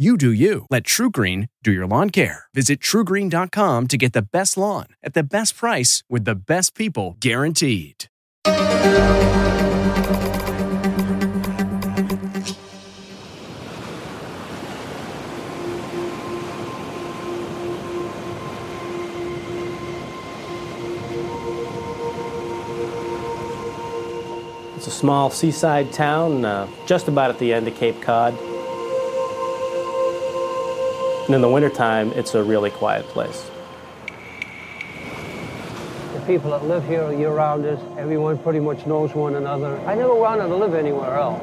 You do you. Let TruGreen do your lawn care. Visit trugreen.com to get the best lawn at the best price with the best people guaranteed. It's a small seaside town uh, just about at the end of Cape Cod. And in the wintertime, it's a really quiet place. The people that live here year round is everyone pretty much knows one another. I never wanted to live anywhere else.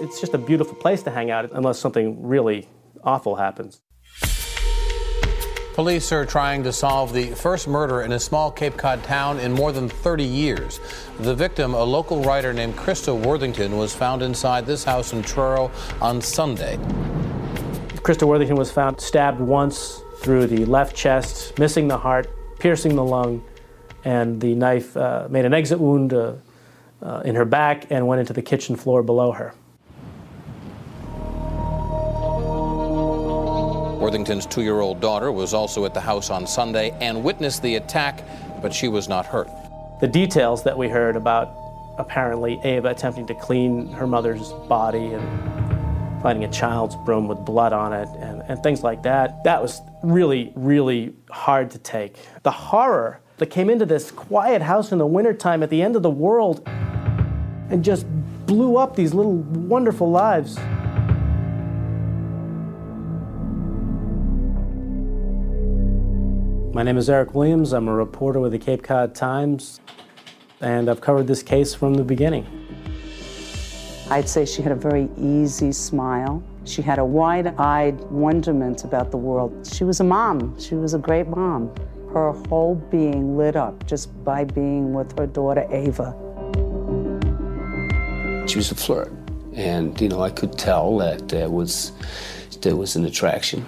It's just a beautiful place to hang out unless something really awful happens. Police are trying to solve the first murder in a small Cape Cod town in more than 30 years. The victim, a local writer named Christa Worthington, was found inside this house in Truro on Sunday. Christa Worthington was found stabbed once through the left chest, missing the heart, piercing the lung, and the knife uh, made an exit wound uh, uh, in her back and went into the kitchen floor below her. Worthington's two year old daughter was also at the house on Sunday and witnessed the attack, but she was not hurt. The details that we heard about apparently Ava attempting to clean her mother's body and finding a child's broom with blood on it and, and things like that, that was really, really hard to take. The horror that came into this quiet house in the wintertime at the end of the world and just blew up these little wonderful lives. My name is Eric Williams. I'm a reporter with the Cape Cod Times, and I've covered this case from the beginning. I'd say she had a very easy smile. She had a wide eyed wonderment about the world. She was a mom, she was a great mom. Her whole being lit up just by being with her daughter Ava. She was a flirt, and you know I could tell that there was there was an attraction.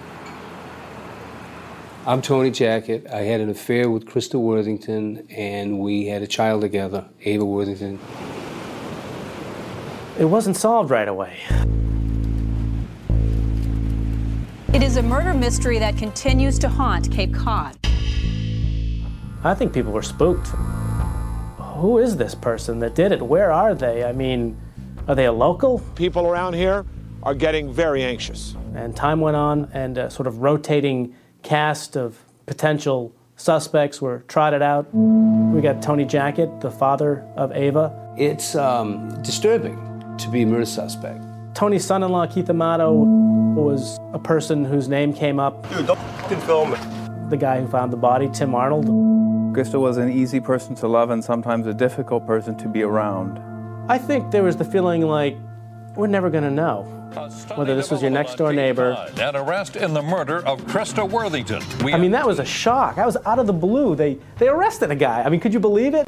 I'm Tony Jackett. I had an affair with Christa Worthington, and we had a child together, Ava Worthington. It wasn't solved right away. It is a murder mystery that continues to haunt Cape Cod. I think people were spooked. Who is this person that did it? Where are they? I mean, are they a local? People around here are getting very anxious. And time went on, and a sort of rotating cast of potential suspects were trotted out. We got Tony Jackett, the father of Ava. It's um, disturbing to be a murder suspect. Tony's son in law, Keith Amato, was a person whose name came up. Dude, don't f***ing film it. The guy who found the body, Tim Arnold. Christa was an easy person to love and sometimes a difficult person to be around. I think there was the feeling like, we're never going to know whether this was your next door neighbor. An arrest in the murder of Christa Worthington. We I mean, that was a shock. I was out of the blue. They they arrested a guy. I mean, could you believe it?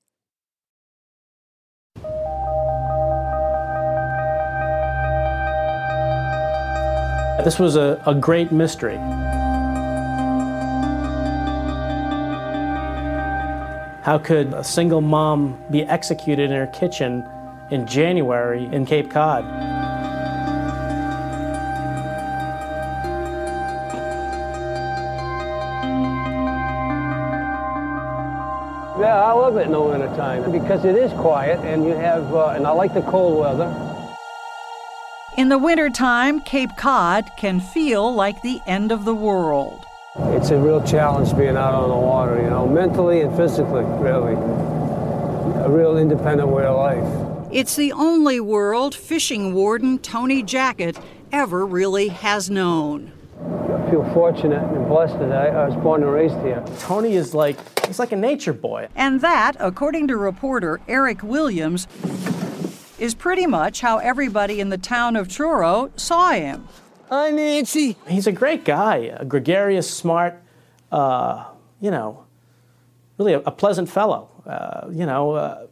This was a, a great mystery. How could a single mom be executed in her kitchen in January in Cape Cod? Yeah, I love it in the wintertime because it is quiet and you have, uh, and I like the cold weather. In the wintertime, Cape Cod can feel like the end of the world. It's a real challenge being out on the water, you know, mentally and physically, really. A real independent way of life. It's the only world fishing warden Tony Jackett ever really has known. I feel fortunate and blessed that I, I was born and raised here. Tony is like, he's like a nature boy. And that, according to reporter Eric Williams, is pretty much how everybody in the town of Truro saw him. Hi, Nancy. He's a great guy, a gregarious, smart, uh, you know, really a, a pleasant fellow, uh, you know, uh,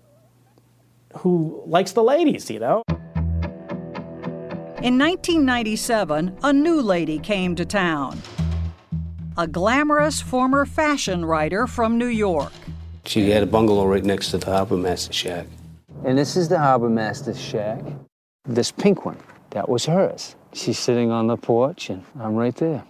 who likes the ladies, you know. In 1997, a new lady came to town. A glamorous former fashion writer from New York. She had a bungalow right next to the harbor master shack. And this is the harbor master's shack. This pink one, that was hers. She's sitting on the porch, and I'm right there.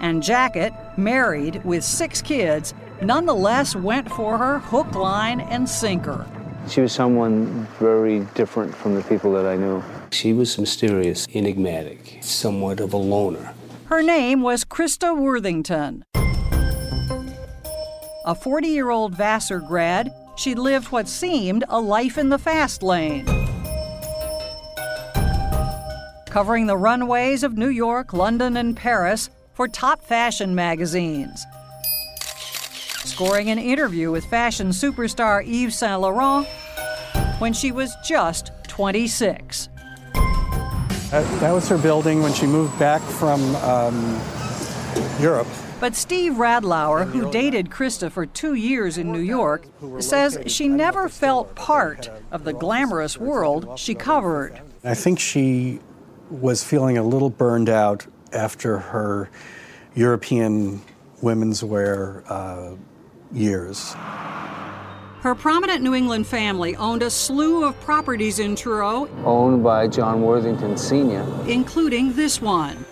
And Jackett, married with six kids, nonetheless went for her hook, line, and sinker. She was someone very different from the people that I knew. She was mysterious, enigmatic, somewhat of a loner. Her name was Christa Worthington. A 40 year old Vassar grad, she lived what seemed a life in the fast lane. Covering the runways of New York, London, and Paris for top fashion magazines. Scoring an interview with fashion superstar Yves Saint Laurent when she was just 26. That, that was her building when she moved back from um, Europe. But Steve Radlauer, who dated Christa for two years in New York, says she never felt part of the glamorous world she covered. I think she was feeling a little burned out after her European women's wear uh, years. Her prominent New England family owned a slew of properties in Truro, Owned by John Worthington Sr. including this one,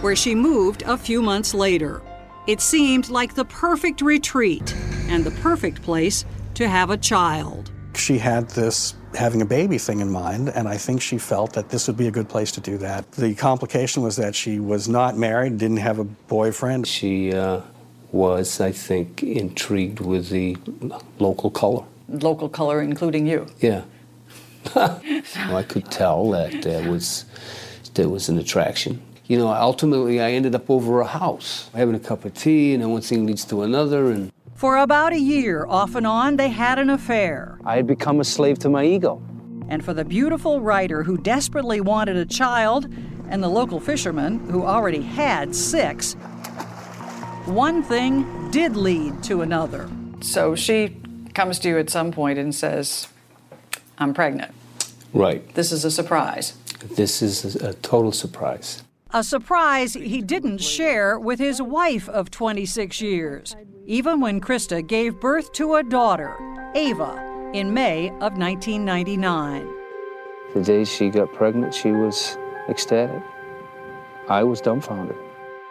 where she moved a few months later. It seemed like the perfect retreat and the perfect place to have a child. She had this having a baby thing in mind, and I think she felt that this would be a good place to do that. The complication was that she was not married, didn't have a boyfriend. She uh, was, I think, intrigued with the local color. Local color, including you. Yeah. I could tell that there was there was an attraction. You know, ultimately, I ended up over a house, having a cup of tea, and then one thing leads to another, and For about a year, off and on, they had an affair. I had become a slave to my ego. And for the beautiful writer who desperately wanted a child, and the local fisherman who already had six, one thing did lead to another. So she comes to you at some point and says, I'm pregnant. right. This is a surprise. This is a, a total surprise. A surprise he didn't share with his wife of 26 years, even when Christa gave birth to a daughter, Ava, in May of 1999. The day she got pregnant, she was ecstatic. I was dumbfounded.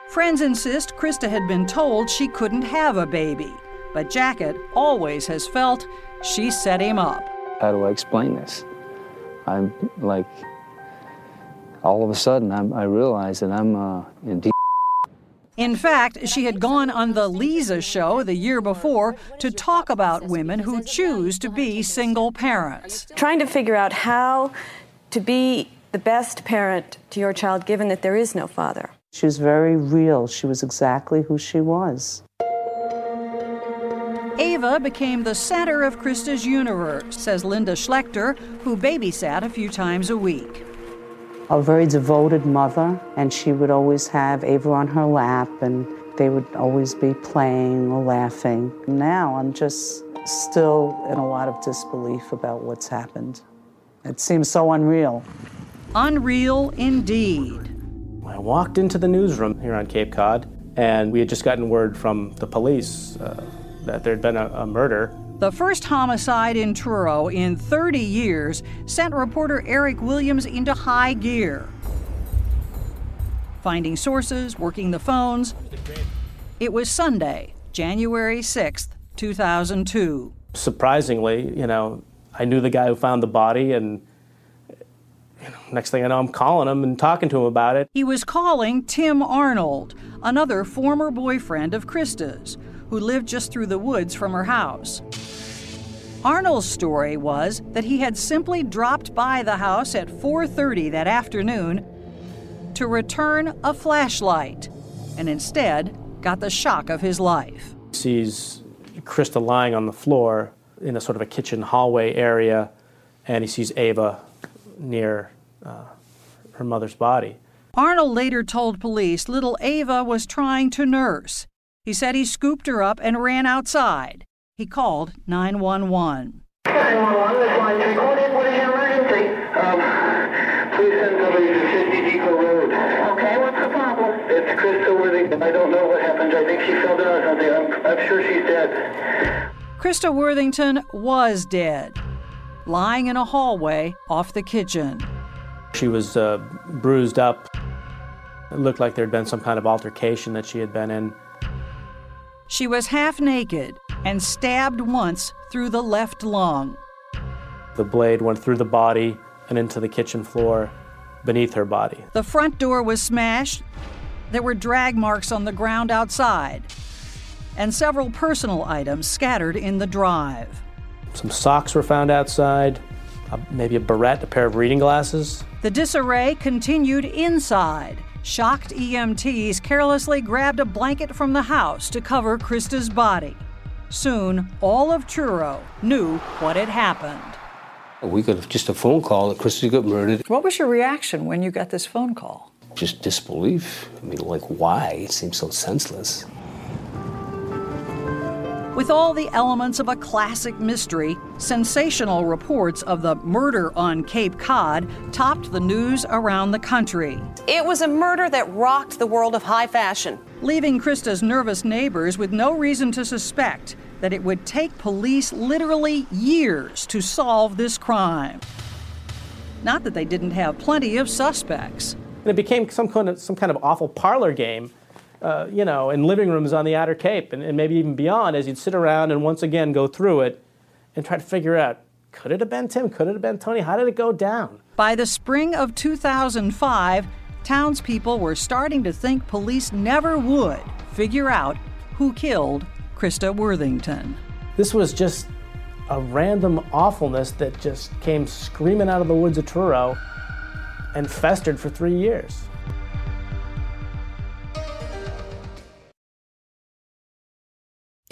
Friends insist Christa had been told she couldn't have a baby, but Jackett always has felt she set him up. How do I explain this? I'm like, all of a sudden, I'm, I realize that I'm uh, in deep. In fact, she had gone on the Leeza show the year before to talk about women who choose to be single parents. Trying to figure out how to be the best parent to your child given that there is no father. She was very real. She was exactly who she was. Ava became the center of Christa's universe, says Linda Schlechter, who babysat a few times a week. A very devoted mother, and she would always have Ava on her lap, and they would always be playing or laughing. Now I'm just still in a lot of disbelief about what's happened. It seems so unreal. Unreal indeed. I walked into the newsroom here on Cape Cod, and we had just gotten word from the police uh, that there had been a, a murder. The first homicide in Truro in 30 years sent reporter Eric Williams into high gear. Finding sources, working the phones. It was Sunday, January 6th, 2002. Surprisingly, you know, I knew the guy who found the body, and you know, next thing I know, I'm calling him and talking to him about it. He was calling Tim Arnold, another former boyfriend of Christa's, who lived just through the woods from her house. Arnold's story was that he had simply dropped by the house at 4:30 that afternoon to return a flashlight and instead got the shock of his life. Sees Christa lying on the floor in a sort of a kitchen hallway area, and he sees Ava near uh, her mother's body. Arnold later told police little Ava was trying to nurse. He said he scooped her up and ran outside. He called 911. 911, this line recorded. What is your emergency? Um, please send somebody to 50 Depot Road. Okay, what's the problem? It's Christa Worthington. I don't know what happened. I think she fell down or something. I'm, I'm sure she's dead. Christa Worthington was dead, lying in a hallway off the kitchen. She was uh, bruised up. It looked like there had been some kind of altercation that she had been in. She was half naked and stabbed once through the left lung. The blade went through the body and into the kitchen floor beneath her body. The front door was smashed. There were drag marks on the ground outside, and several personal items scattered in the drive. Some socks were found outside, uh, maybe a barrette, a pair of reading glasses. The disarray continued inside. Shocked EMTs carelessly grabbed a blanket from the house to cover Christa's body. Soon, all of Truro knew what had happened. We got just a phone call that Christa got murdered. What was your reaction when you got this phone call? Just disbelief. I mean, like, why? It seems so senseless. With all the elements of a classic mystery, sensational reports of the murder on Cape Cod topped the news around the country, It was a murder that rocked the world of high fashion. leaving Christa's nervous neighbors with no reason to suspect that it would take police literally years to solve this crime. Not that they didn't have plenty of suspects. And it became some kind of, some kind of awful parlor game, uh, you know, in living rooms on the Outer Cape and, and maybe even beyond as you'd sit around and once again go through it and try to figure out Could it have been Tim? Could it have been Tony? How did it go down? By the spring of 2005, townspeople were starting to think police never would figure out who killed Christa Worthington. This was just a random awfulness that just came screaming out of the woods of Truro and festered for three years.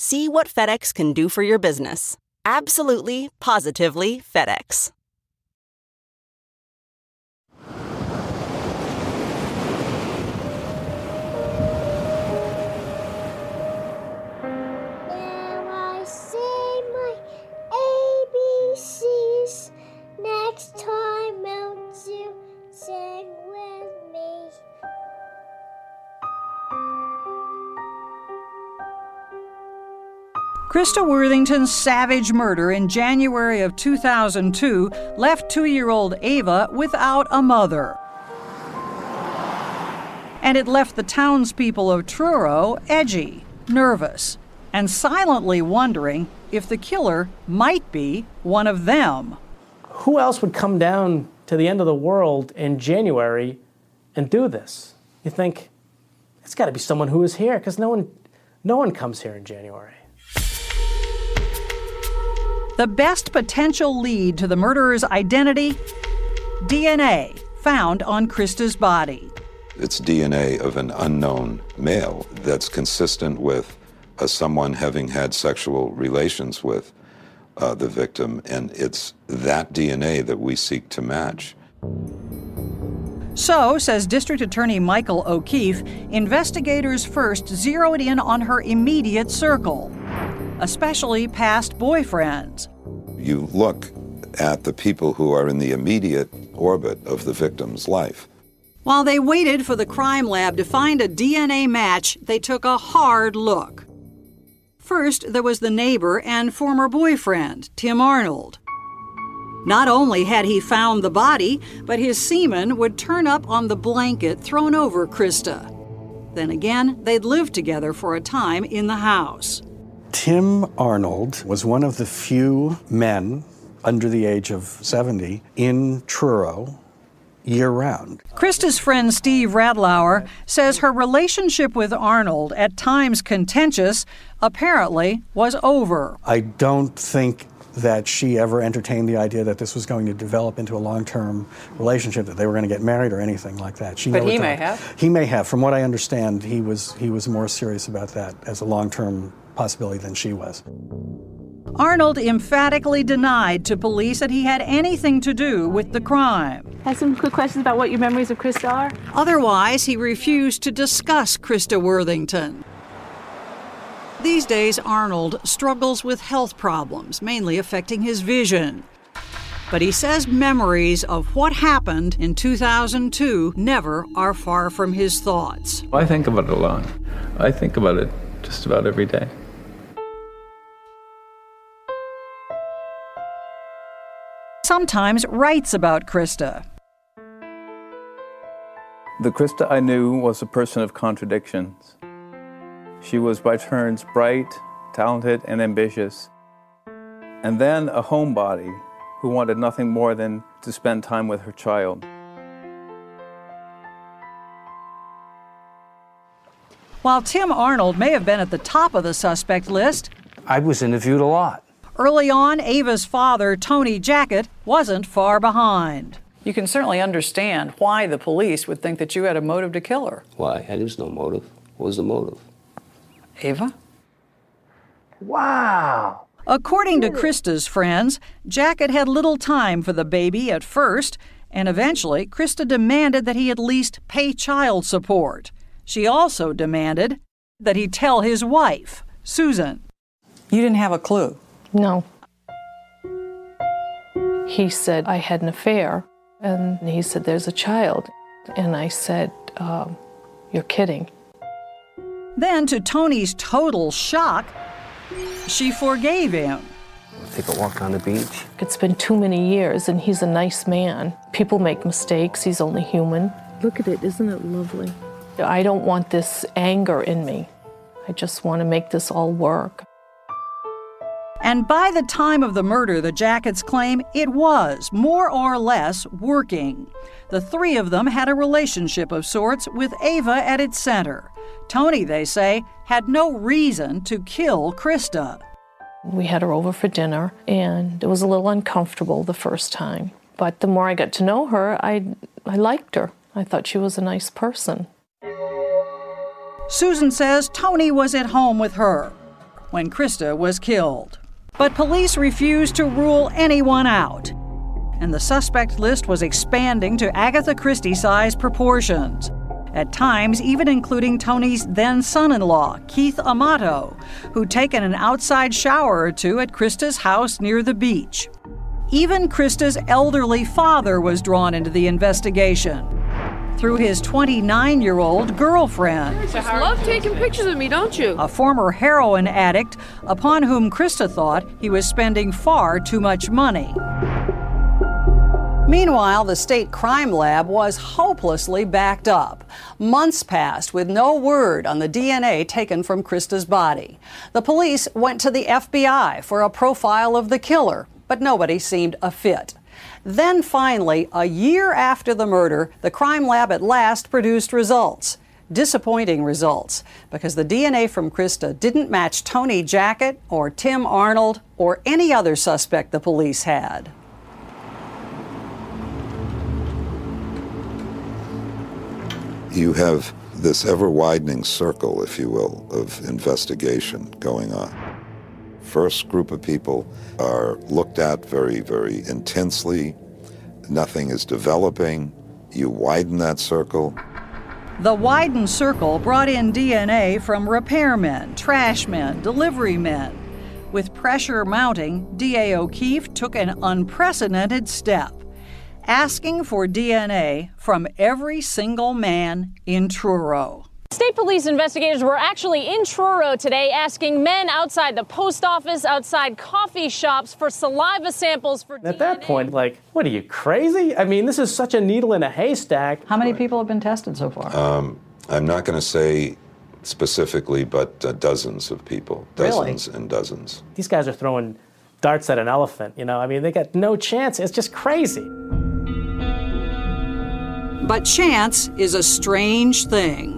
See what FedEx can do for your business. Absolutely, positively FedEx. Now I say my ABCs. Next time out you sing with me. Christa Worthington's savage murder in January of 2002 left two year old Ava without a mother. And it left the townspeople of Truro edgy, nervous, and silently wondering if the killer might be one of them. Who else would come down to the end of the world in January and do this? You think it's got to be someone who is here because no one, no one comes here in January. The best potential lead to the murderer's identity DNA found on Christa's body. It's DNA of an unknown male that's consistent with uh, someone having had sexual relations with uh, the victim, and it's that DNA that we seek to match. So, says District Attorney Michael O'Keefe, investigators first zeroed in on her immediate circle, especially past boyfriends. You look at the people who are in the immediate orbit of the victim's life. While they waited for the crime lab to find a DNA match, they took a hard look. First, there was the neighbor and former boyfriend, Tim Arnold. Not only had he found the body, but his semen would turn up on the blanket thrown over Christa. Then again, they'd lived together for a time in the house. Tim Arnold was one of the few men under the age of 70 in Truro year round. Christa's friend Steve Radlauer says her relationship with Arnold, at times contentious, apparently was over. I don't think that she ever entertained the idea that this was going to develop into a long-term relationship, that they were going to get married or anything like that. She But he may have. He may have. From what I understand, he was he was more serious about that as a long-term possibility than she was. Arnold emphatically denied to police that he had anything to do with the crime. Have some quick questions about what your memories of Christa are? Otherwise, he refused to discuss Christa Worthington. These days, Arnold struggles with health problems, mainly affecting his vision. But he says memories of what happened in 2002 never are far from his thoughts. I think about it a lot. I think about it just about every day. Sometimes writes about Christa. The Christa I knew was a person of contradictions. She was by turns bright, talented, and ambitious. and then a homebody who wanted nothing more than to spend time with her child. While Tim Arnold may have been at the top of the suspect list, I was interviewed a lot. Early on, Ava's father, Tony Jackett, wasn't far behind. You can certainly understand why the police would think that you had a motive to kill her. Why? There was no motive. What was the motive? Ava? Wow. According to Christa's friends, Jackett had little time for the baby at first, and eventually Christa demanded that he at least pay child support. She also demanded that he tell his wife, Susan. You didn't have a clue. No. He said I had an affair, and he said, There's a child. And I said, um, You're kidding. Then, to Tony's total shock, she forgave him. Take a walk on the beach. It's been too many years, and he's a nice man. People make mistakes, he's only human. Look at it, isn't it lovely? I don't want this anger in me. I just want to make this all work. And by the time of the murder, the Jacketts claim it was, more or less, working. The three of them had a relationship of sorts with Ava at its center. Tony, they say, had no reason to kill Christa. We had her over for dinner, and it was a little uncomfortable the first time. But the more I got to know her, I, I liked her. I thought she was a nice person. Susan says Tony was at home with her when Christa was killed. But police refused to rule anyone out. And the suspect list was expanding to Agatha Christie sized proportions. At times, even including Tony's then son in law, Keith Amato, who'd taken an outside shower or two at Christa's house near the beach. Even Christa's elderly father was drawn into the investigation through his 29 year old girlfriend. You just love taking pictures of me, don't you? a former heroin addict upon whom Christa thought he was spending far too much money. Meanwhile, the state crime lab was hopelessly backed up. Months passed with no word on the DNA taken from Christa's body. The police went to the FBI for a profile of the killer, but nobody seemed a fit. Then finally, a year after the murder, the crime lab at last produced results. Disappointing results, because the DNA from Christa didn't match Tony Jackett or Tim Arnold or any other suspect the police had. You have this ever widening circle, if you will, of investigation going on. First group of people are looked at very, very intensely. Nothing is developing. You widen that circle. The widened circle brought in DNA from repairmen, trashmen, delivery men. With pressure mounting, D.A. O'Keefe took an unprecedented step, asking for DNA from every single man in Truro. State police investigators were actually in Truro today asking men outside the post office, outside coffee shops for saliva samples for At that point, like, what are you crazy? I mean, this is such a needle in a haystack. How many people have been tested so far? Um, I'm not going to say specifically, but uh, dozens of people, Really? dozens and dozens. These guys are throwing darts at an elephant, you know? I mean, they got no chance. It's just crazy. But chance is a strange thing.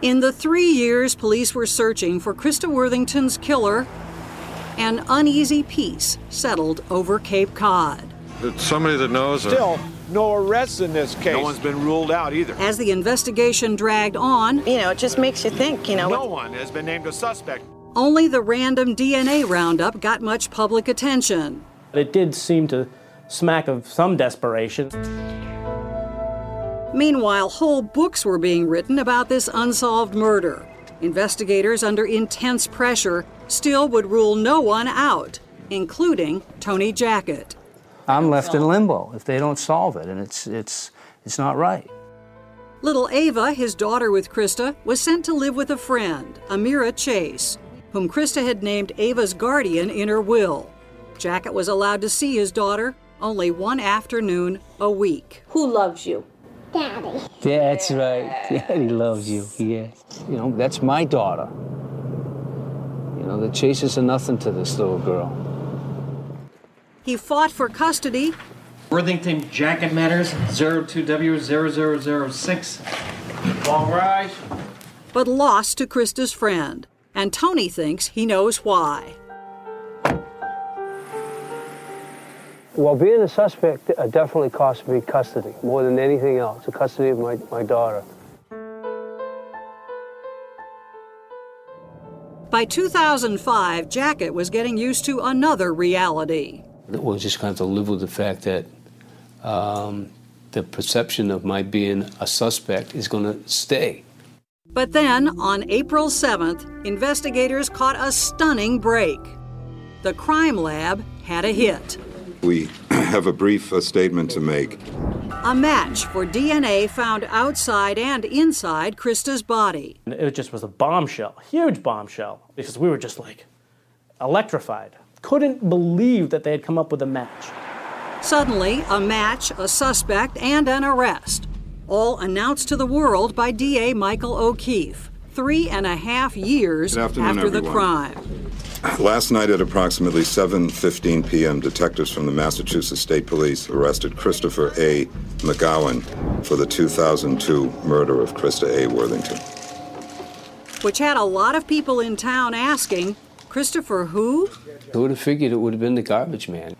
In the three years police were searching for Christa Worthington's killer, an uneasy peace settled over Cape Cod. Somebody that knows. uh, Still, no arrests in this case. No one's been ruled out either. As the investigation dragged on, You know, it just makes you think, you know. No one has been named a suspect. only the random DNA roundup got much public attention. It did seem to smack of some desperation. Meanwhile, whole books were being written about this unsolved murder. Investigators, under intense pressure, still would rule no one out, including Tony Jackett. I'm left in limbo if they don't solve it, and it's it's it's not right. Little Ava, his daughter with Christa, was sent to live with a friend, Amyra Chase, whom Christa had named Ava's guardian in her will. Jackett was allowed to see his daughter only one afternoon a week. Who loves you? Daddy. That's right. Daddy loves you. Yes. You know, that's my daughter. You know, the chases are nothing to this little girl. He fought for custody, Worthington Jackett Matters 02W0006. Long rise. but lost to Christa's friend. And Tony thinks he knows why. Well, being a suspect uh, definitely cost me custody more than anything else, the custody of my, my daughter. By 2005, Jackett was getting used to another reality. We're just going to have to live with the fact that um, the perception of my being a suspect is going to stay. But then, on April 7th, investigators caught a stunning break. The crime lab had a hit. We have a brief uh, statement to make. A match for DNA found outside and inside Christa's body. It just was a bombshell, huge bombshell, because we were just like electrified. Couldn't believe that they had come up with a match. Suddenly, a match, a suspect, and an arrest. All announced to the world by DA Michael O'Keefe, three and a half years Good afternoon, after the crime. Last night at approximately 7:15 p.m., detectives from the Massachusetts State Police arrested Christopher A. McCowan for the 2002 murder of Christa A. Worthington. which had a lot of people in town asking, Christopher who? I would have figured it would have been the garbage man.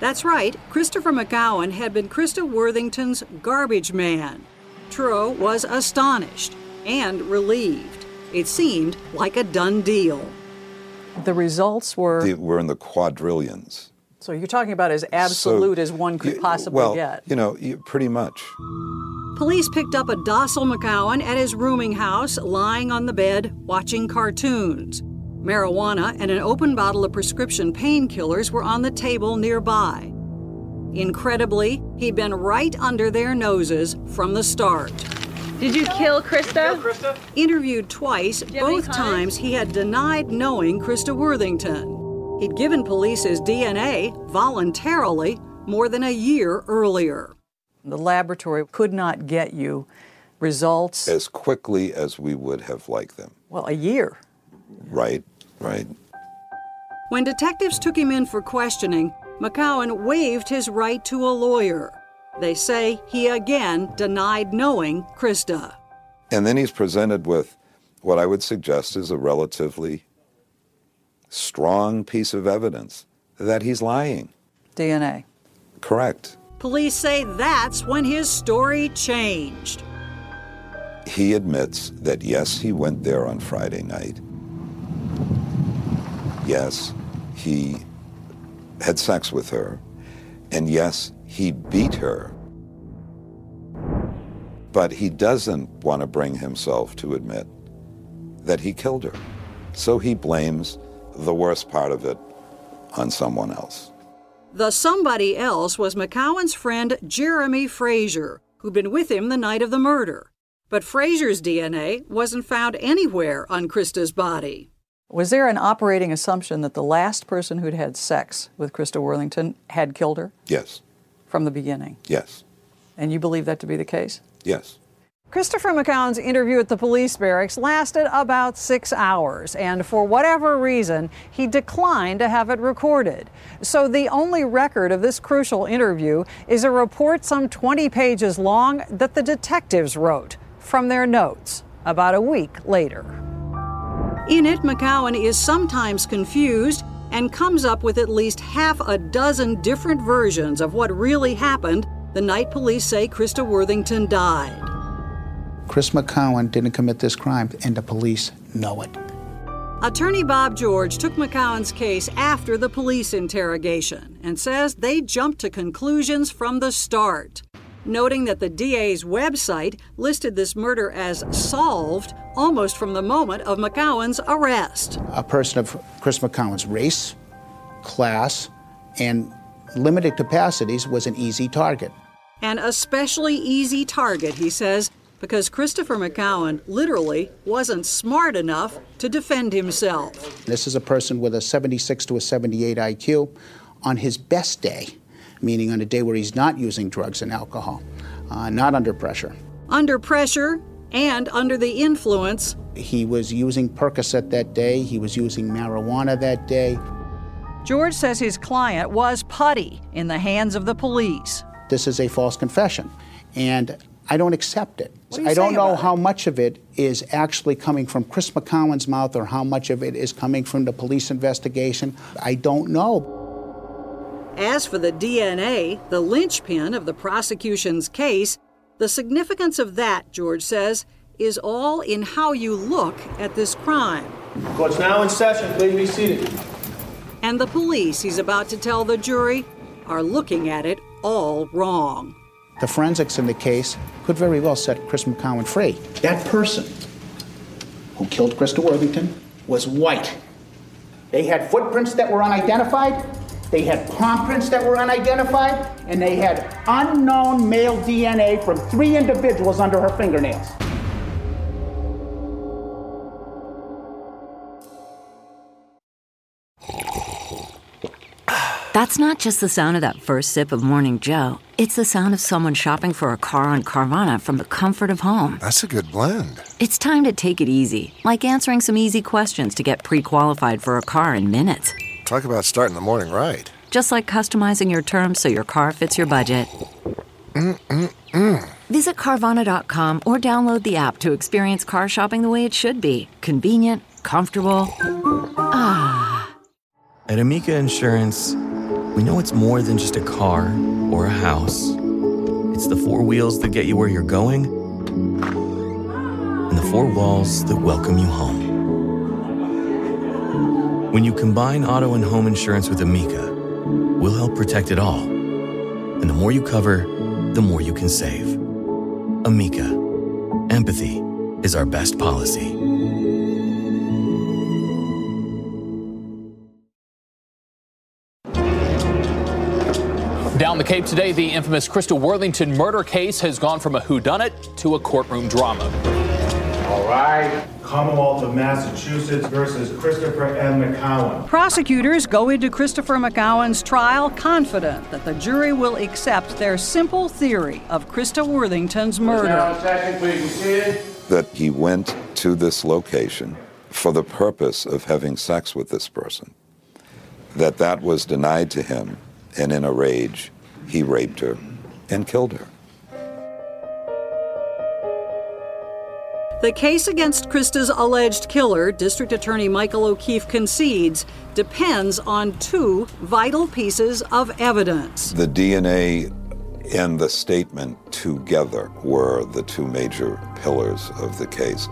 That's right, Christopher McCowan had been Christa Worthington's garbage man. Truro was astonished and relieved. It seemed like a done deal. The results were. The- we're in the quadrillions. so you're talking about as absolute as one could possibly well, get. you know, pretty much. Police picked up a docile McCowan at his rooming house, lying on the bed, watching cartoons. Marijuana and an open bottle of prescription painkillers were on the table nearby. Incredibly, he'd been right under their noses from the start. Did you kill Christa? Interviewed twice, you have any both times he had denied knowing Christa Worthington. He'd given police his DNA voluntarily more than a year earlier. The laboratory could not get you results. As quickly as we would have liked them. Well, a year. Right, right. When detectives took him in for questioning, McCowan waived his right to a lawyer. They say he again denied knowing Christa. And then he's presented with what I would suggest is a relatively strong piece of evidence that he's lying. DNA. Correct. Police say that's when his story changed. He admits that yes, he went there on Friday night. Yes, he had sex with her. And yes, he beat her. But he doesn't want to bring himself to admit that he killed her. So he blames the worst part of it on someone else. The somebody else was McCowan's friend Jeremy Frazier, who'd been with him the night of the murder. But Frazier's DNA wasn't found anywhere on Christa's body. Was there an operating assumption that the last person who'd had sex with Christa Worthington had killed her Yes, from the beginning? yes, And you believe that to be the case? yes. Christopher McCowan's interview at the police barracks lasted about six hours, and for whatever reason, he declined to have it recorded. So the only record of this crucial interview is a report some 20 pages long that the detectives wrote from their notes about a week later. In it, McCowan is sometimes confused and comes up with at least half a dozen different versions of what really happened the night police say Christa Worthington died. Chris McCowan didn't commit this crime, and the police know it. Attorney Bob George took McCowan's case after the police interrogation and says they jumped to conclusions from the start, noting that the DA's website listed this murder as solved almost from the moment of McCowan's arrest. A person of Chris McCowan's race, class, and limited capacities was an easy target. An especially easy target, he says, because Christopher McCowan literally wasn't smart enough to defend himself. This is a person with a 76 to a 78 IQ on his best day, meaning on a day where he's not using drugs and alcohol, uh, not under pressure. Under pressure and under the influence. He was using Percocet that day, he was using marijuana that day. George says his client was putty in the hands of the police. This is a false confession, and I don't accept it. What do you I don't know how much of it is actually coming from Chris McCowan's mouth or how much of it is coming from the police investigation. I don't know. As for the DNA, the linchpin of the prosecution's case, the significance of that, George says, is all in how you look at this crime. Court's now in session. Please be seated. And the police he's about to tell the jury are looking at it all wrong. The forensics in the case could very well set Chris McCowan free. That person who killed Christa Worthington was white. They had footprints that were unidentified, they had palm prints that were unidentified, and they had unknown male DNA from three individuals under her fingernails. That's not just the sound of that first sip of Morning Joe. It's the sound of someone shopping for a car on Carvana from the comfort of home. That's a good blend. It's time to take it easy, like answering some easy questions to get pre qualified for a car in minutes. Talk about starting the morning right. Just like customizing your terms so your car fits your budget. Mm-mm-mm. Visit Carvana.com or download the app to experience car shopping the way it should be convenient, comfortable. Ah. At Amica Insurance, we know it's more than just a car or a house. It's the four wheels that get you where you're going and the four walls that welcome you home. When you combine auto and home insurance with Amica, we'll help protect it all. And the more you cover, the more you can save. Amica, empathy is our best policy. Down the Cape today, the infamous Christa Worthington murder case has gone from a whodunit to a courtroom drama. All right. Commonwealth of Massachusetts versus Christopher M. McCowan. Prosecutors go into Christopher McCowan's trial confident that the jury will accept their simple theory of Christa Worthington's murder. That he went to this location for the purpose of having sex with this person. That that was denied to him, and in a rage, he raped her and killed her. The case against Christa's alleged killer, District Attorney Michael O'Keefe concedes, depends on two vital pieces of evidence. The DNA and the statement together were the two major pillars of the case.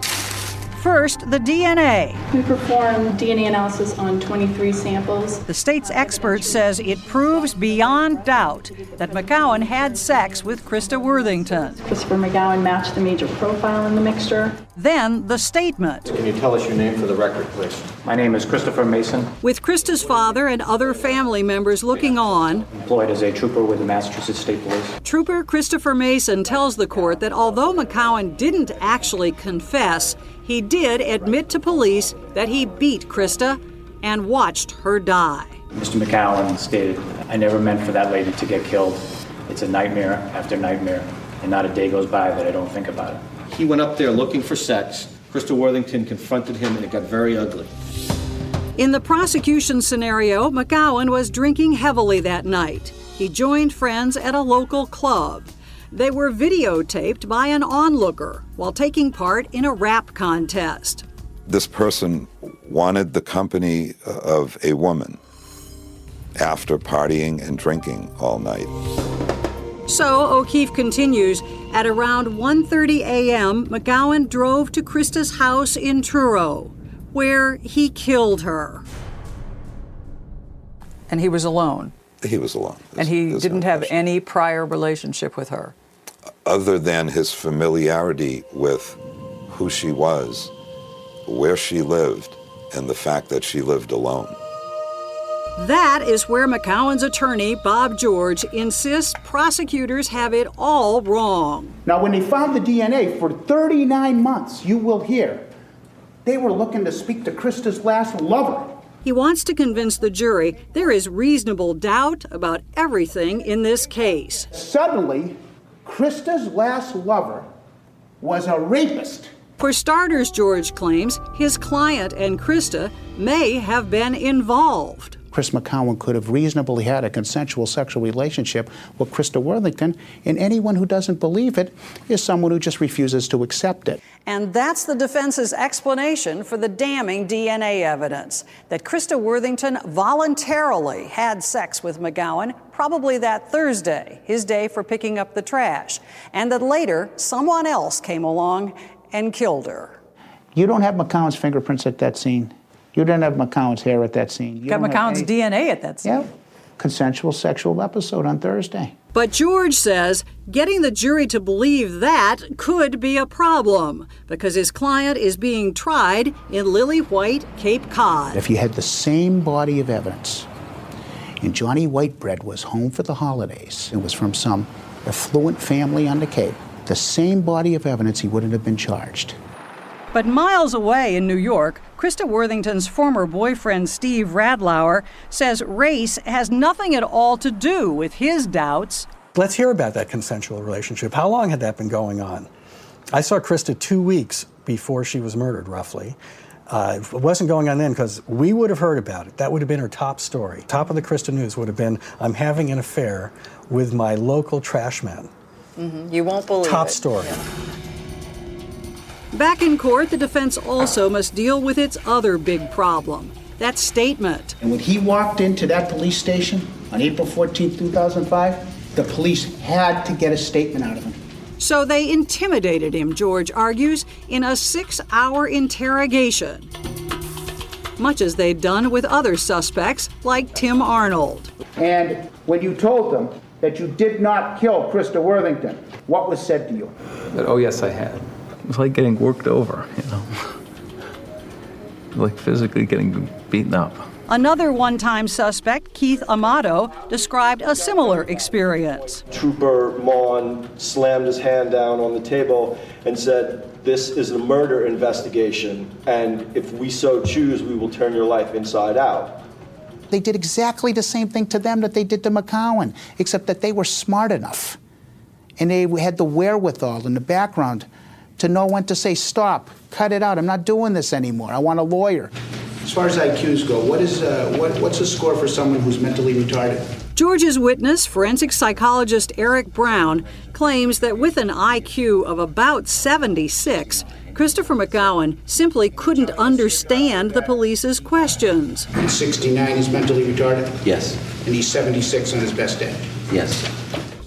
First, the DNA. We performed DNA analysis on 23 samples. The state's expert says it proves beyond doubt that McCowan had sex with Christa Worthington. Christopher McCowan matched the major profile in the mixture. Then the statement. Can you tell us your name for the record, please? My name is Christopher Mason, With Christa's father and other family members looking on, employed as a trooper with the Massachusetts State Police. Trooper Christopher Mason tells the court that although McCowan didn't actually confess, he did admit to police that he beat Christa and watched her die. Mr. McCowan stated, I never meant for that lady to get killed. It's a nightmare after nightmare, and not a day goes by that I don't think about it. He went up there looking for sex. Christa Worthington confronted him, and it got very ugly. In the prosecution scenario, McCowan was drinking heavily that night. He joined friends at a local club. They were videotaped by an onlooker while taking part in a rap contest. This person wanted the company uh, of a woman after partying and drinking all night. So O'Keefe continues, at around 1:30 a.m., McCowan drove to Christa's house in Truro, where he killed her. And he was alone. He was alone. and he didn't have any prior relationship with her. Other than his familiarity with who she was, where she lived, and the fact that she lived alone. That is where McCowan's attorney, Bob George, insists prosecutors have it all wrong. Now, when they found the DNA for 39 months, you will hear, they were looking to speak to Christa's last lover. He wants to convince the jury there is reasonable doubt about everything in this case. Suddenly, Christa's last lover was a rapist. For starters, George claims his client and Christa may have been involved. Chris McCowan could have reasonably had a consensual sexual relationship with Christa Worthington, and anyone who doesn't believe it is someone who just refuses to accept it. And that's the defense's explanation for the damning DNA evidence that Christa Worthington voluntarily had sex with McCowan, probably that Thursday, his day for picking up the trash, and that later someone else came along and killed her. You don't have McCowan's fingerprints at that scene. You didn't have McCowan's hair at that scene. You Got don't McCowan's DNA at that scene. Yeah. Consensual sexual episode on Thursday. But George says getting the jury to believe that could be a problem because his client is being tried in Lily White, Cape Cod. If you had the same body of evidence, and Johnny Whitebread was home for the holidays and was from some affluent family on the Cape, the same body of evidence, he wouldn't have been charged. But miles away in New York, Christa Worthington's former boyfriend Steve Radlauer says race has nothing at all to do with his doubts. Let's hear about that consensual relationship. How long had that been going on? I saw Christa two weeks before she was murdered, roughly. Uh, it wasn't going on then because we would have heard about it. That would have been her top story. Top of the Christa News would have been I'm having an affair with my local trash man. Mm-hmm. You won't believe Top it. story. Back in court, the defense also must deal with its other big problem that statement. And when he walked into that police station on April 14, 2005, the police had to get a statement out of him. So they intimidated him, George argues, in a six hour interrogation. Much as they'd done with other suspects like Tim Arnold. And when you told them that you did not kill Christa Worthington, what was said to you? But, oh, yes, I had. It was like getting worked over, you know, like physically getting beaten up. Another one time suspect, Keith Amato, described a similar experience. Trooper Mon slammed his hand down on the table and said, This is a murder investigation, and if we so choose, we will turn your life inside out. They did exactly the same thing to them that they did to McCowan, except that they were smart enough. And they had the wherewithal in the background to know when to say, stop, cut it out, I'm not doing this anymore, I want a lawyer. As far as IQs go, what is, uh, what, what's the score for someone who's mentally retarded? George's witness, forensic psychologist Eric Brown, claims that with an IQ of about 76, Christopher McCowan simply couldn't understand the police's questions. He's 69, he's mentally retarded, Yes. and he's 76 on his best day. Yes.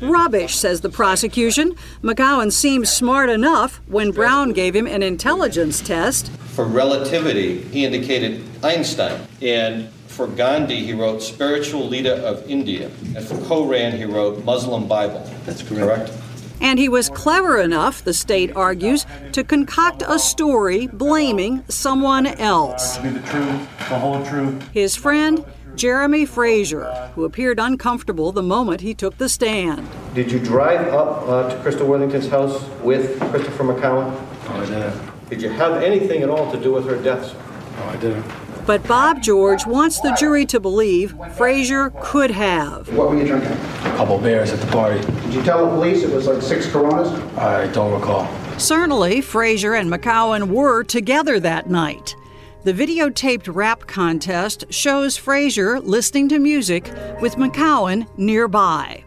Rubbish, says the prosecution. McCowan seemed smart enough when Brown gave him an intelligence test. For relativity, he indicated Einstein. And for Gandhi, he wrote Spiritual Leader of India. And for Koran, he wrote Muslim Bible. That's correct. And he was clever enough, the state argues, to concoct a story blaming someone else. Be the truth, the whole truth. His friend, Jeremy Frazier, who appeared uncomfortable the moment he took the stand. Did you drive up uh, to Christa Worthington's house with Christopher McCowan? Oh, I didn't. Did you have anything at all to do with her death? sir? Oh, I didn't. But Bob George wants the jury to believe Frazier could have. What were you drinking? A couple beers at the party. Did you tell the police it was like six Coronas? I don't recall. Certainly, Frazier and McCowan were together that night. The videotaped rap contest shows Frazier listening to music with McCowan nearby.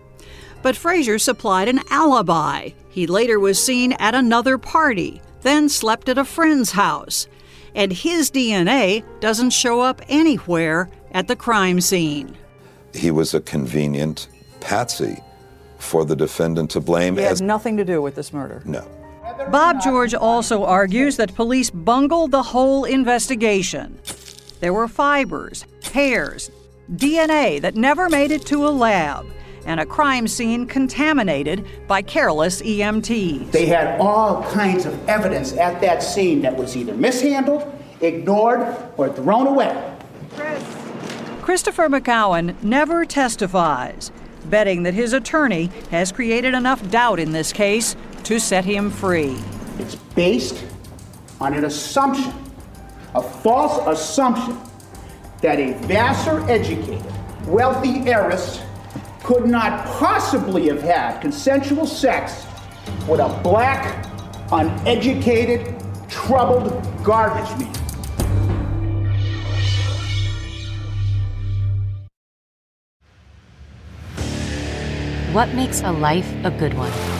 But Frazier supplied an alibi. He later was seen at another party, then slept at a friend's house. And his DNA doesn't show up anywhere at the crime scene. He was a convenient patsy for the defendant to blame He had as nothing to do with this murder. no. Bob George also argues that police bungled the whole investigation. There were fibers, hairs, DNA that never made it to a lab, and a crime scene contaminated by careless EMTs. They had all kinds of evidence at that scene that was either mishandled, ignored, or thrown away. Christopher McCowan never testifies, betting that his attorney has created enough doubt in this case to set him free. It's based on an assumption, a false assumption, that a Vassar educated, wealthy heiress could not possibly have had consensual sex with a black, uneducated, troubled garbage man. What makes a life a good one?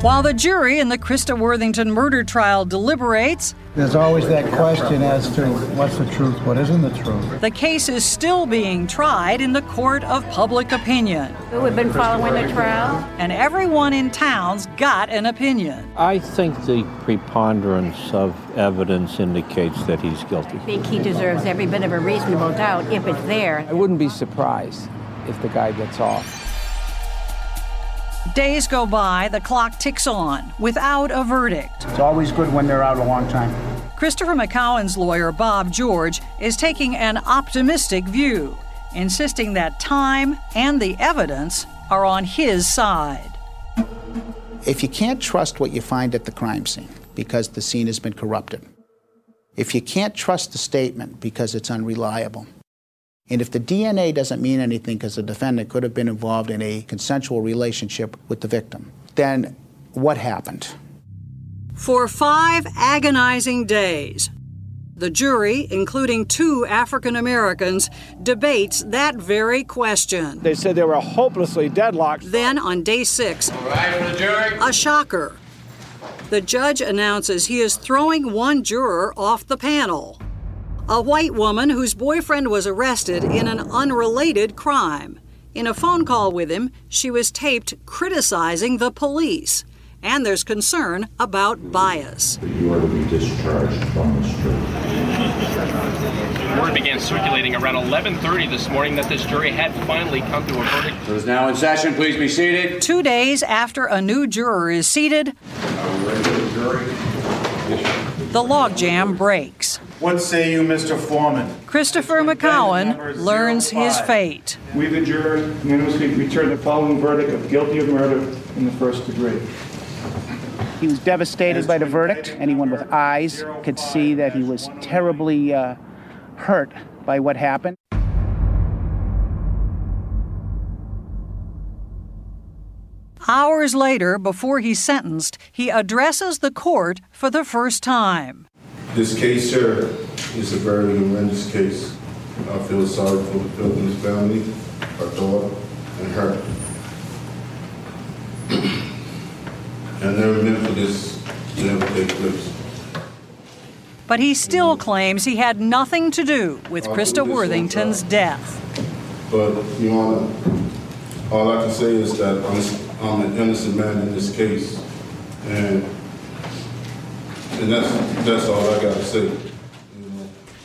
While the jury in the Christa Worthington murder trial deliberates, There's always that question as to what's the truth, what isn't the truth. the case is still being tried in the court of public opinion. We've been following the trial. And everyone in town's got an opinion. I think the preponderance of evidence indicates that he's guilty. I think he deserves every bit of a reasonable doubt if it's there. I wouldn't be surprised if the guy gets off. Days go by, the clock ticks on without a verdict. It's always good when they're out a long time. Christopher McCowan's lawyer, Bob George, is taking an optimistic view, insisting that time and the evidence are on his side. If you can't trust what you find at the crime scene because the scene has been corrupted, if you can't trust the statement because it's unreliable, and if the DNA doesn't mean anything because the defendant could have been involved in a consensual relationship with the victim, then what happened? For five agonizing days, the jury, including two African Americans, debates that very question. They said they were hopelessly deadlocked. Then, on day six, a shocker. The judge announces he is throwing one juror off the panel. A white woman whose boyfriend was arrested in an unrelated crime. In a phone call with him, she was taped criticizing the police. And there's concern about bias. You are to be discharged from this jury. Word began circulating around 11:30 this morning that this jury had finally come to a verdict. is now in session. Please be seated. Two days after a new juror is seated, the logjam breaks. What say you, Mr. Foreman? Christopher McCowan learns his fate. We, the jury, unanimously return the following verdict of guilty of murder in the first degree. He was devastated by the verdict. Anyone with eyes could see that he was terribly uh, hurt by what happened. Hours later, before he's sentenced, he addresses the court for the first time. This case, sir, is a very horrendous case. I feel sorry for the victim's family, our daughter, and her. And never meant for this to never take place. But he still claims he had nothing to do with I Christa Worthington's uh, death. But, Your Honor, all I can say is that I'm, I'm an innocent man in this case. And and that's, that's all I got to say.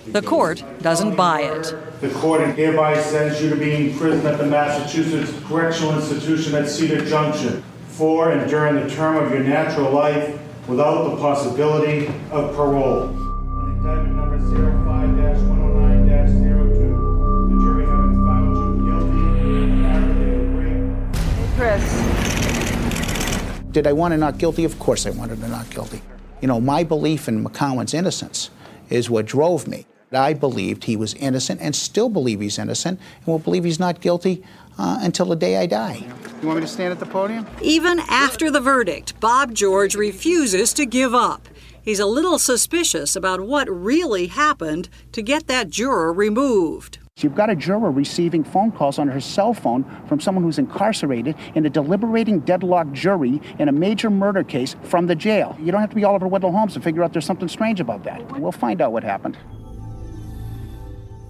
The court doesn't buy it. The court hereby sends you to be imprisoned at the Massachusetts Correctional Institution at Cedar Junction for and during the term of your natural life without the possibility of parole. On indictment number 05-109-02, the jury having found you guilty of. Chris. Did I want to not guilty? Of course I wanted to not guilty. You know, my belief in McCowan's innocence is what drove me. I believed he was innocent and still believe he's innocent and will believe he's not guilty uh, until the day I die. You want me to stand at the podium? Even after the verdict, Bob George refuses to give up. He's a little suspicious about what really happened to get that juror removed. You've got a juror receiving phone calls on her cell phone from someone who's incarcerated in a deliberating deadlocked jury in a major murder case from the jail. You don't have to be Oliver Wendell Holmes to figure out there's something strange about that. We'll find out what happened.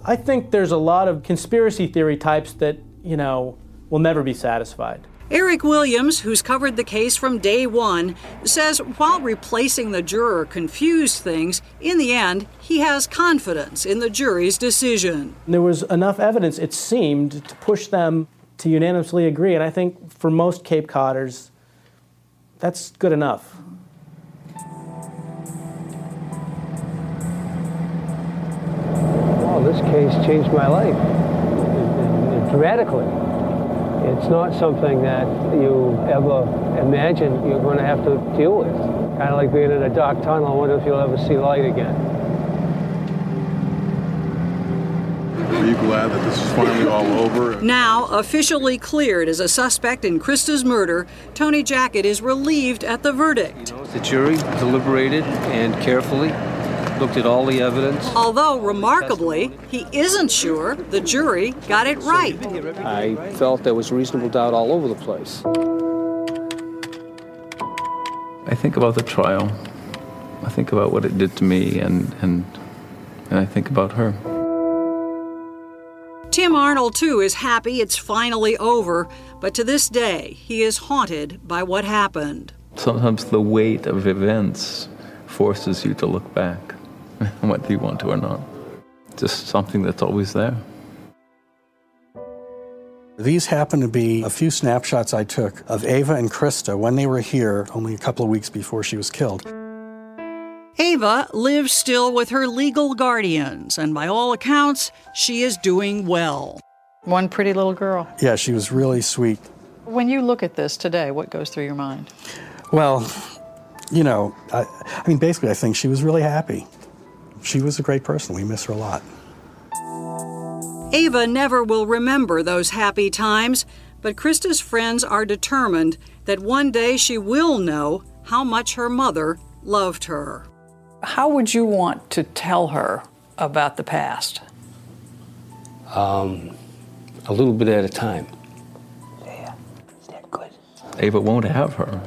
I think there's a lot of conspiracy theory types that, you know, will never be satisfied. Eric Williams, who's covered the case from day one, says while replacing the juror confused things, in the end, he has confidence in the jury's decision. There was enough evidence, it seemed, to push them to unanimously agree, and I think for most Cape Codders, that's good enough. Well, this case changed my life dramatically. It's not something that you ever imagine you're going to have to deal with. Kind of like being in a dark tunnel. I wonder if you'll ever see light again. Are you glad that this is finally all over? Now, officially cleared as a suspect in Christa's murder, Tony Jackett is relieved at the verdict. You know, The jury deliberated and carefully looked at all the evidence. Although, remarkably, he isn't sure the jury got it right. I felt there was reasonable doubt all over the place. I think about the trial. I think about what it did to me, and, and, and I think about her. Tim Arnold, too, is happy it's finally over, but to this day, he is haunted by what happened. Sometimes the weight of events forces you to look back. whether you want to or not. Just something that's always there. These happen to be a few snapshots I took of Ava and Christa when they were here only a couple of weeks before she was killed. Ava lives still with her legal guardians, and by all accounts, she is doing well. One pretty little girl. Yeah, she was really sweet. When you look at this today, what goes through your mind? Well, you know, I, I mean, basically, I think she was really happy she was a great person. We miss her a lot. Ava never will remember those happy times, but Christa's friends are determined that one day she will know how much her mother loved her. How would you want to tell her about the past? Um, a little bit at a time. Yeah, is that good? Ava won't have her.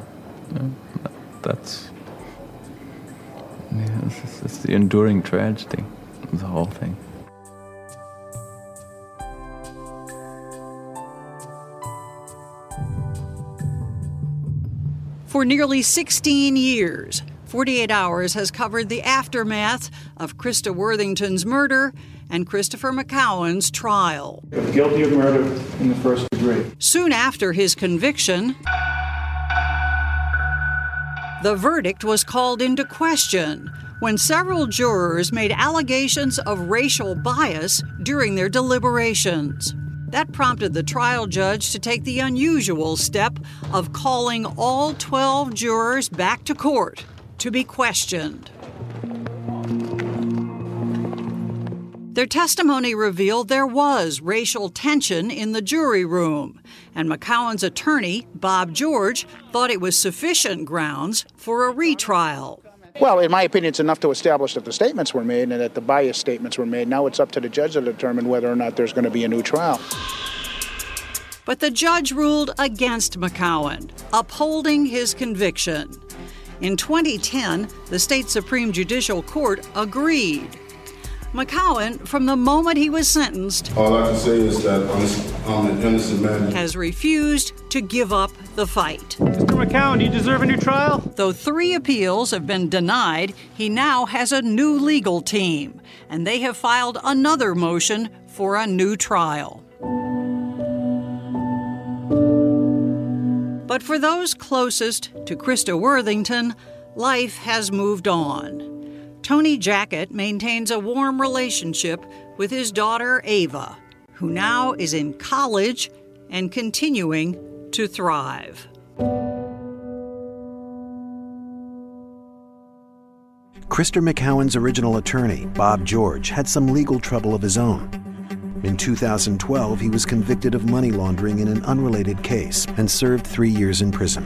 That's yeah, it's, it's the enduring tragedy of the whole thing. For nearly 16 years, 48 Hours has covered the aftermath of Christa Worthington's murder and Christopher McCowan's trial. Guilty of murder in the first degree. Soon after his conviction, the verdict was called into question when several jurors made allegations of racial bias during their deliberations. That prompted the trial judge to take the unusual step of calling all 12 jurors back to court to be questioned. Their testimony revealed there was racial tension in the jury room, and McCowan's attorney, Bob George, thought it was sufficient grounds for a retrial. Well, in my opinion, it's enough to establish that the statements were made and that the bias statements were made. Now it's up to the judge to determine whether or not there's going to be a new trial. But the judge ruled against McCowan, upholding his conviction. In 2010, the state Supreme Judicial Court agreed. McCowan, from the moment he was sentenced, All I can say is that I'm, I'm an innocent man. has refused to give up the fight. Mr. McCowan, do you deserve a new trial? Though three appeals have been denied, he now has a new legal team, and they have filed another motion for a new trial. But for those closest to Christa Worthington, life has moved on. Tony Jackett maintains a warm relationship with his daughter Ava, who now is in college and continuing to thrive. Krister McCowan's original attorney, Bob George, had some legal trouble of his own. In 2012, he was convicted of money laundering in an unrelated case and served three years in prison.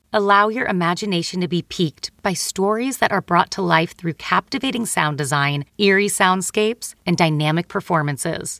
Allow your imagination to be piqued by stories that are brought to life through captivating sound design, eerie soundscapes, and dynamic performances.